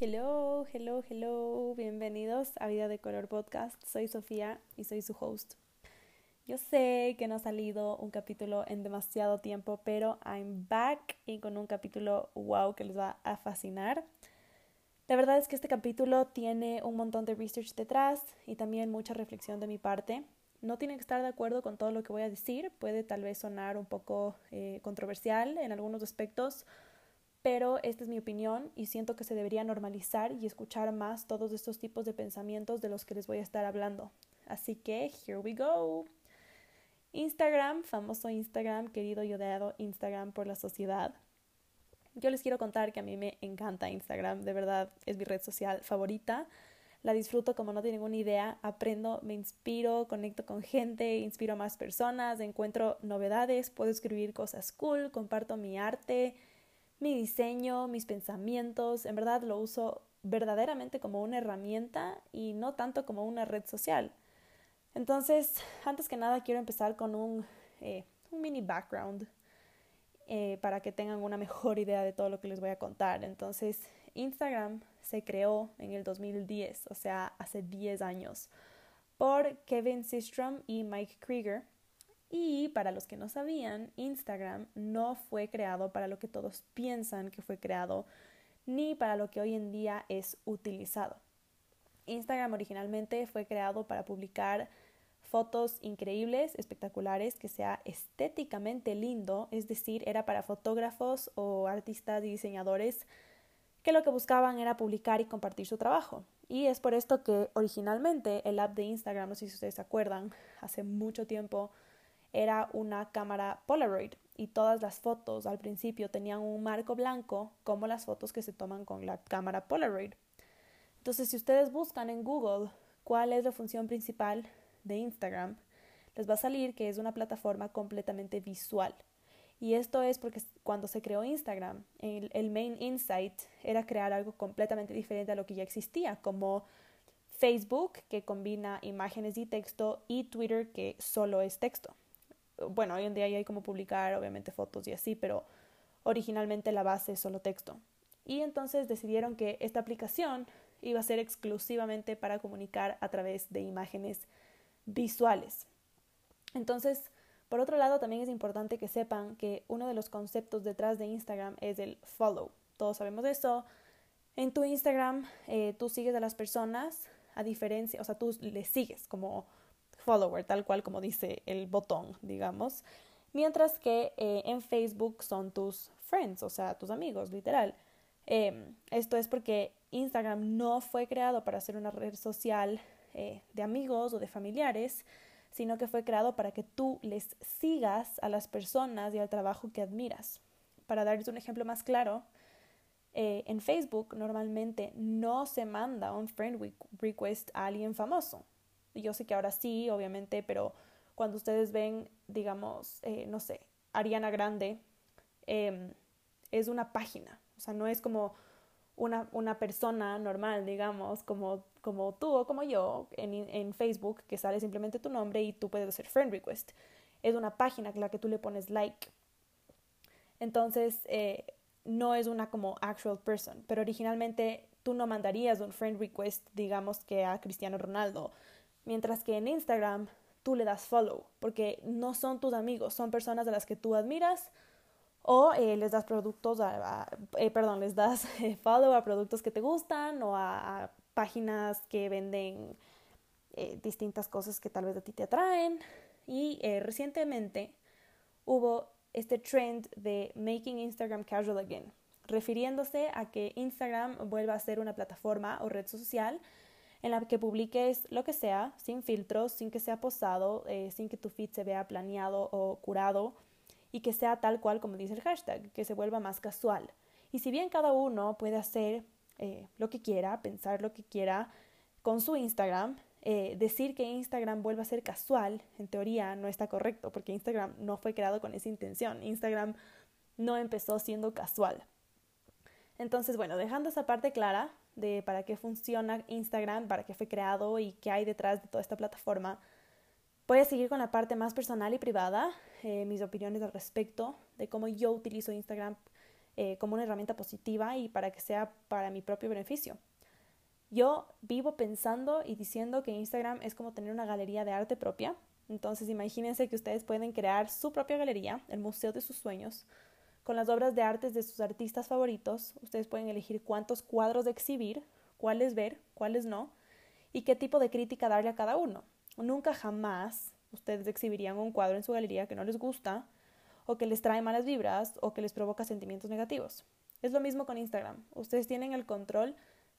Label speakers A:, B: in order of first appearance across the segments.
A: Hello, hello, hello. Bienvenidos a Vida de Color Podcast. Soy Sofía y soy su host. Yo sé que no ha salido un capítulo en demasiado tiempo, pero I'm back y con un capítulo wow que les va a fascinar. La verdad es que este capítulo tiene un montón de research detrás y también mucha reflexión de mi parte. No tienen que estar de acuerdo con todo lo que voy a decir, puede tal vez sonar un poco eh, controversial en algunos aspectos pero esta es mi opinión y siento que se debería normalizar y escuchar más todos estos tipos de pensamientos de los que les voy a estar hablando. Así que, here we go. Instagram, famoso Instagram, querido y odiado Instagram por la sociedad. Yo les quiero contar que a mí me encanta Instagram, de verdad es mi red social favorita. La disfruto como no tienen ninguna idea, aprendo, me inspiro, conecto con gente, inspiro a más personas, encuentro novedades, puedo escribir cosas cool, comparto mi arte, mi diseño, mis pensamientos, en verdad lo uso verdaderamente como una herramienta y no tanto como una red social. Entonces, antes que nada, quiero empezar con un, eh, mini background eh, para que tengan una mejor idea de todo lo que les voy a contar. Entonces, Instagram se creó en el 2010, o sea, hace 10 años, por Kevin Systrom y Mike Krieger y para los que no sabían, Instagram no fue creado para lo que todos piensan que fue creado, ni para lo que hoy en día es utilizado. Instagram originalmente fue creado para publicar fotos increíbles, espectaculares, que sea estéticamente lindo, es decir, era para fotógrafos o artistas y diseñadores que lo que buscaban era publicar y compartir su trabajo. Y es por esto que originalmente el app de Instagram, no sé si ustedes se acuerdan, hace mucho tiempo era una cámara Polaroid y todas las fotos al principio tenían un marco blanco como las fotos que se toman con la cámara Polaroid. Entonces, si ustedes buscan en Google cuál es la función principal de Instagram, les va a salir que es una plataforma completamente visual. Y esto es porque cuando se creó Instagram, el, el, main insight era crear algo completamente diferente a lo que ya existía, como Facebook, que combina imágenes y texto, y Twitter, que solo es texto bueno, hoy en día hay como publicar obviamente fotos y así, pero originalmente la base es solo texto. Y entonces decidieron que esta aplicación iba a ser exclusivamente para comunicar a través de imágenes visuales. Entonces, por otro lado, también es importante que sepan que uno de los conceptos detrás de Instagram es el follow. Todos sabemos eso. En tu Instagram, eh, tú sigues a las personas a diferencia, o sea, tú les sigues como follower, tal cual como dice el botón, digamos. Mientras que eh, en Facebook son tus friends, o sea, tus amigos, literal. Em, esto es porque Instagram no fue creado para ser una red social eh, de amigos o de familiares, sino que fue creado para que tú les sigas a las personas y al trabajo que admiras. Para darles un ejemplo más claro, eh, en Facebook normalmente no se manda un friend request a alguien famoso. Yo sé que ahora sí, obviamente, pero cuando ustedes ven, digamos, eh, no sé, Ariana Grande, em, es una página, o sea, no es como una, una persona normal, digamos, como, como tú o como yo en, en Facebook, que sale simplemente tu nombre y tú puedes hacer friend request. Es una página en la que tú le pones like. Entonces, eh, no es una como actual person, pero originalmente tú no mandarías un friend request, digamos que a Cristiano Ronaldo, Mientras que en Instagram tú le das follow, porque no son tus amigos, son personas de las que tú admiras o eh, les das productos, a, eh, perdón, les das eh, follow a productos que te gustan o a, páginas que venden distintas cosas que tal vez a ti te atraen. Y recientemente hubo este trend de Making Instagram Casual Again, refiriéndose a que Instagram vuelva a ser una plataforma o red social en la que publiques lo que sea, sin filtros, sin que sea posado, eh, sin que tu feed se vea planeado o curado y que sea tal cual como dice el hashtag, que se vuelva más casual. Y si bien cada uno puede hacer eh, lo que quiera, pensar lo que quiera con su Instagram, eh, decir que Instagram vuelva a ser casual, en teoría no está correcto, porque Instagram no fue creado con esa intención. Instagram no empezó siendo casual. Entonces, bueno, dejando esa parte clara, de para qué funciona Instagram, para qué fue creado y qué hay detrás de toda esta plataforma. Voy a seguir con la parte más personal y privada, eh, mis opiniones al respecto de cómo yo utilizo Instagram eh, como una herramienta positiva y para que sea para mi propio beneficio. Yo vivo pensando y diciendo que Instagram es como tener una galería de arte propia. Entonces imagínense que ustedes pueden crear su propia galería, el museo de sus sueños, con las obras de arte de sus artistas favoritos. Ustedes pueden elegir cuántos cuadros de exhibir, cuáles ver, cuáles no, y qué tipo de crítica darle a cada uno. Nunca jamás ustedes exhibirían un cuadro en su galería que no les gusta, o que les trae malas vibras, o que les provoca sentimientos negativos. Es lo mismo con Instagram. Ustedes tienen el control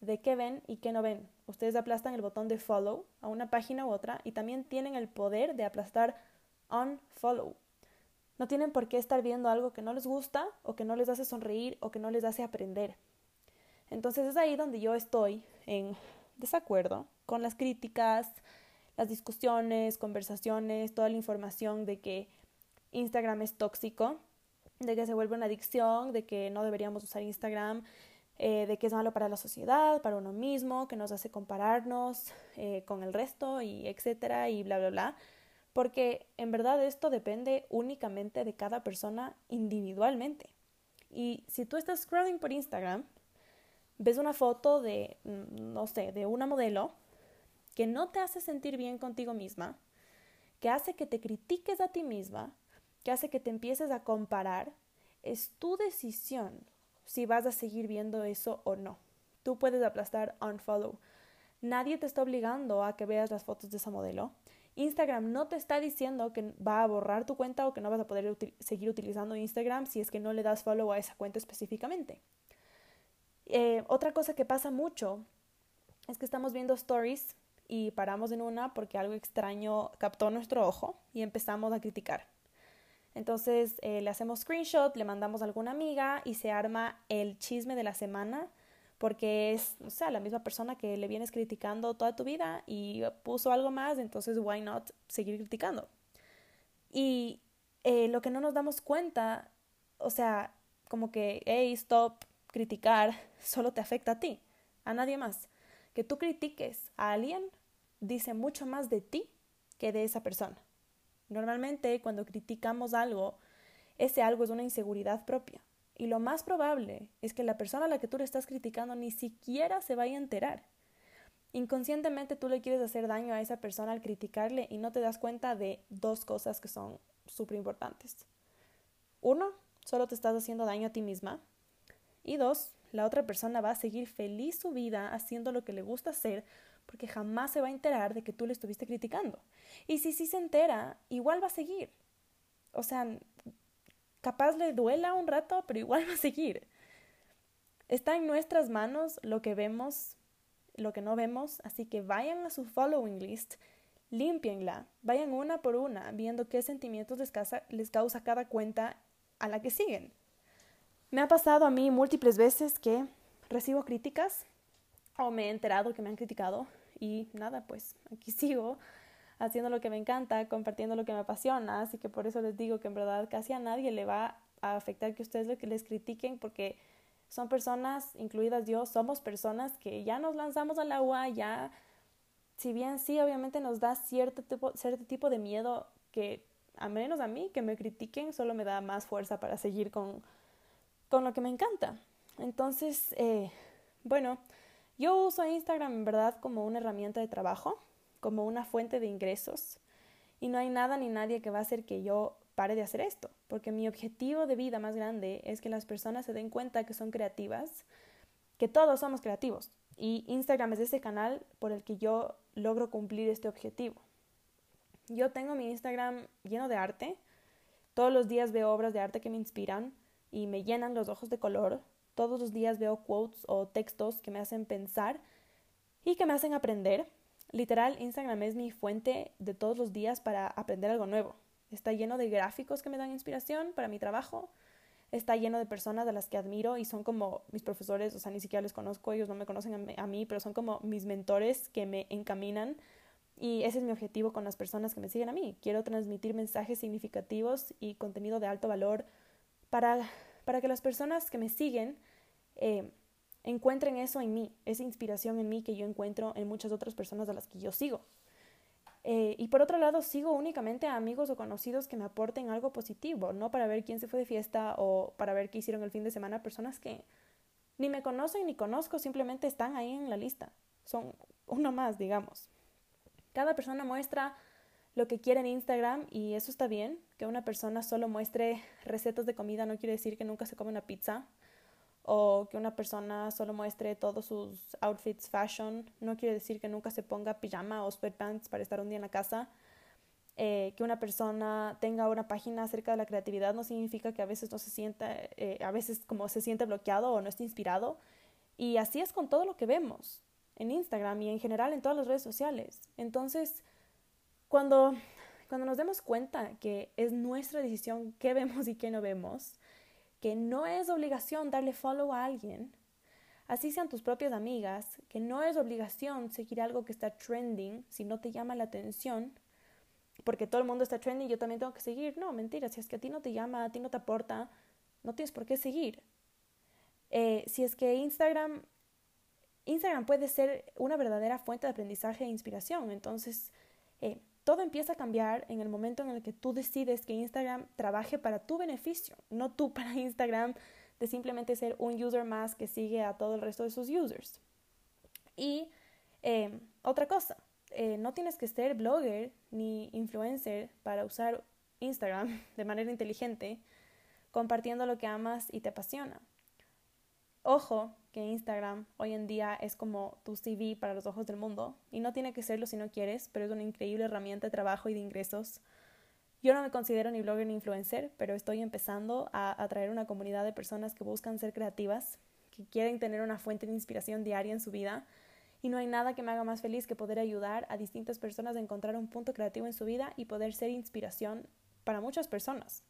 A: de qué ven y qué no ven. Ustedes aplastan el botón de follow a una página u otra y también tienen el poder de aplastar unfollow. No tienen por qué estar viendo algo que no les gusta o que no les hace sonreír o que no les hace aprender. Entonces es ahí donde yo estoy en desacuerdo con las críticas, las discusiones, conversaciones, toda la información de que Instagram es tóxico, de que se vuelve una adicción, de que no deberíamos usar Instagram, eh, de que es malo para la sociedad, para uno mismo, que nos hace compararnos eh, con el resto y etcétera y bla bla bla, porque en verdad esto depende únicamente de cada persona individualmente. Y si tú estás scrolling por Instagram, ves una foto de, mm, no sé, de una modelo que no te hace sentir bien contigo misma, que hace que te critiques a ti misma, que hace que te empieces a comparar, es tu decisión si vas a seguir viendo eso o no. Tú puedes aplastar unfollow. Nadie te está obligando a que veas las fotos de esa modelo. Instagram no te está diciendo que va a borrar tu cuenta o que no vas a poder seguir utilizando Instagram si es que no le das follow a esa cuenta específicamente. Eh, otra cosa que pasa mucho es que estamos viendo stories y paramos en una porque algo extraño captó nuestro ojo y empezamos a criticar. Entonces eh, le hacemos screenshot, le mandamos a alguna amiga y se arma el chisme de la semana porque es, o sea, la misma persona que le vienes criticando toda tu vida y puso algo más, entonces why not seguir criticando. Y eh, lo que no nos damos cuenta, o sea, como que, hey, stop, criticar, solo te afecta a ti, a nadie más. Que tú critiques a alguien dice mucho más de ti que de esa persona. Normalmente cuando criticamos algo, ese algo es una inseguridad propia. Y lo más probable es que la persona a la que tú le estás criticando ni siquiera se vaya a enterar. Inconscientemente tú le quieres hacer daño a esa persona al criticarle y no te das cuenta de dos cosas que son súper importantes. Uno, solo te estás haciendo daño a ti misma. Y dos, la otra persona va a seguir feliz su vida haciendo lo que le gusta hacer porque jamás se va a enterar de que tú le estuviste criticando. Y si sí se entera, igual va a seguir. O sea, capaz le duela un rato, pero igual va a seguir. Está en nuestras manos lo que vemos, lo que no vemos, así que vayan a su following list, límpienla, vayan una por una, viendo qué sentimientos les causa, les causa cada cuenta a la que siguen. Me ha pasado a mí múltiples veces que recibo críticas o me he enterado que me han criticado y nada, pues aquí sigo haciendo lo que me encanta, compartiendo lo que me apasiona, así que por eso les digo que en verdad casi a nadie le va a afectar que ustedes lo que les critiquen porque son personas, incluidas yo, somos personas que ya nos lanzamos al agua, ya, si bien sí, obviamente nos da cierto tipo, cierto tipo de miedo que, a menos a mí, que me critiquen, solo me da más fuerza para seguir con, con lo que me encanta. Entonces, eh, bueno, yo uso Instagram en verdad como una herramienta de trabajo, como una fuente de ingresos, y no hay nada ni nadie que va a hacer que yo pare de hacer esto, porque mi objetivo de vida más grande es que las personas se den cuenta que son creativas, que todos somos creativos, y Instagram es ese canal por el que yo logro cumplir este objetivo. Yo tengo mi Instagram lleno de arte, todos los días veo obras de arte que me inspiran y me llenan los ojos de color, todos los días veo quotes o textos que me hacen pensar y que me hacen aprender. Literal, Instagram es mi fuente de todos los días para aprender algo nuevo. Está lleno de gráficos que me dan inspiración para mi trabajo. Está lleno de personas a las que admiro y son como mis profesores, o sea, ni siquiera les conozco, ellos no me conocen a mí, pero son como mis mentores que me encaminan. Y ese es mi objetivo con las personas que me siguen a mí. Quiero transmitir mensajes significativos y contenido de alto valor para, para que las personas que me siguen eh, encuentren eso en mí, esa inspiración en mí que yo encuentro en muchas otras personas a las que yo sigo. Eh, y por otro lado, sigo únicamente a amigos o conocidos que me aporten algo positivo, no para ver quién se fue de fiesta o para ver qué hicieron el fin de semana, personas que ni me conocen ni conozco, simplemente están ahí en la lista. Son uno más, digamos. Cada persona muestra lo que quiere en Instagram y eso está bien. Que una persona solo muestre recetas de comida no quiere decir que nunca se come una pizza. O que una persona solo muestre todos sus outfits fashion no quiere decir que nunca se ponga pijama o sweatpants para estar un día en la casa. Eh, que una persona tenga una página acerca de la creatividad no significa que a veces no se sienta, eh, a veces como se siente bloqueado o no esté inspirado. Y así es con todo lo que vemos en Instagram y en general en todas las redes sociales. Entonces, cuando, cuando nos demos cuenta que es nuestra decisión qué vemos y qué no vemos, que no es obligación darle follow a alguien, así sean tus propias amigas, que no es obligación seguir algo que está trending si no te llama la atención, porque todo el mundo está trending y yo también tengo que seguir. No, mentira, si es que a ti no te llama, a ti no te aporta, no tienes por qué seguir. Eh, si es que Instagram, Instagram puede ser una verdadera fuente de aprendizaje e inspiración, entonces eh, todo empieza a cambiar en el momento en el que tú decides que Instagram trabaje para tu beneficio, no tú para Instagram de simplemente ser un user más que sigue a todo el resto de sus users. Y eh, otra cosa, eh, no tienes que ser blogger ni influencer para usar Instagram de manera inteligente, compartiendo lo que amas y te apasiona. Ojo que Instagram hoy en día es como tu CV para los ojos del mundo y no tiene que serlo si no quieres, pero es una increíble herramienta de trabajo y de ingresos. Yo no me considero ni blogger ni influencer, pero estoy empezando a atraer una comunidad de personas que buscan ser creativas, que quieren tener una fuente de inspiración diaria en su vida y no hay nada que me haga más feliz que poder ayudar a distintas personas a encontrar un punto creativo en su vida y poder ser inspiración para muchas personas.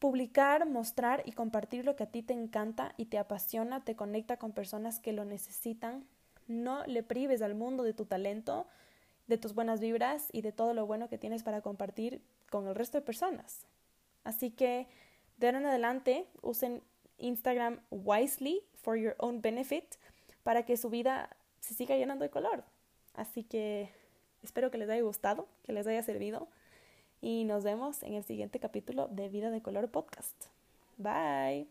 A: Publicar, mostrar y compartir lo que a ti te encanta y te apasiona te conecta con personas que lo necesitan. No le prives al mundo de tu talento, de tus buenas vibras y de todo lo bueno que tienes para compartir con el resto de personas. Así que de ahora en adelante usen Instagram wisely for your own benefit para que su vida se siga llenando de color. Así que espero que les haya gustado, que les haya servido y nos vemos en el siguiente capítulo de Vida de Color Podcast. Bye.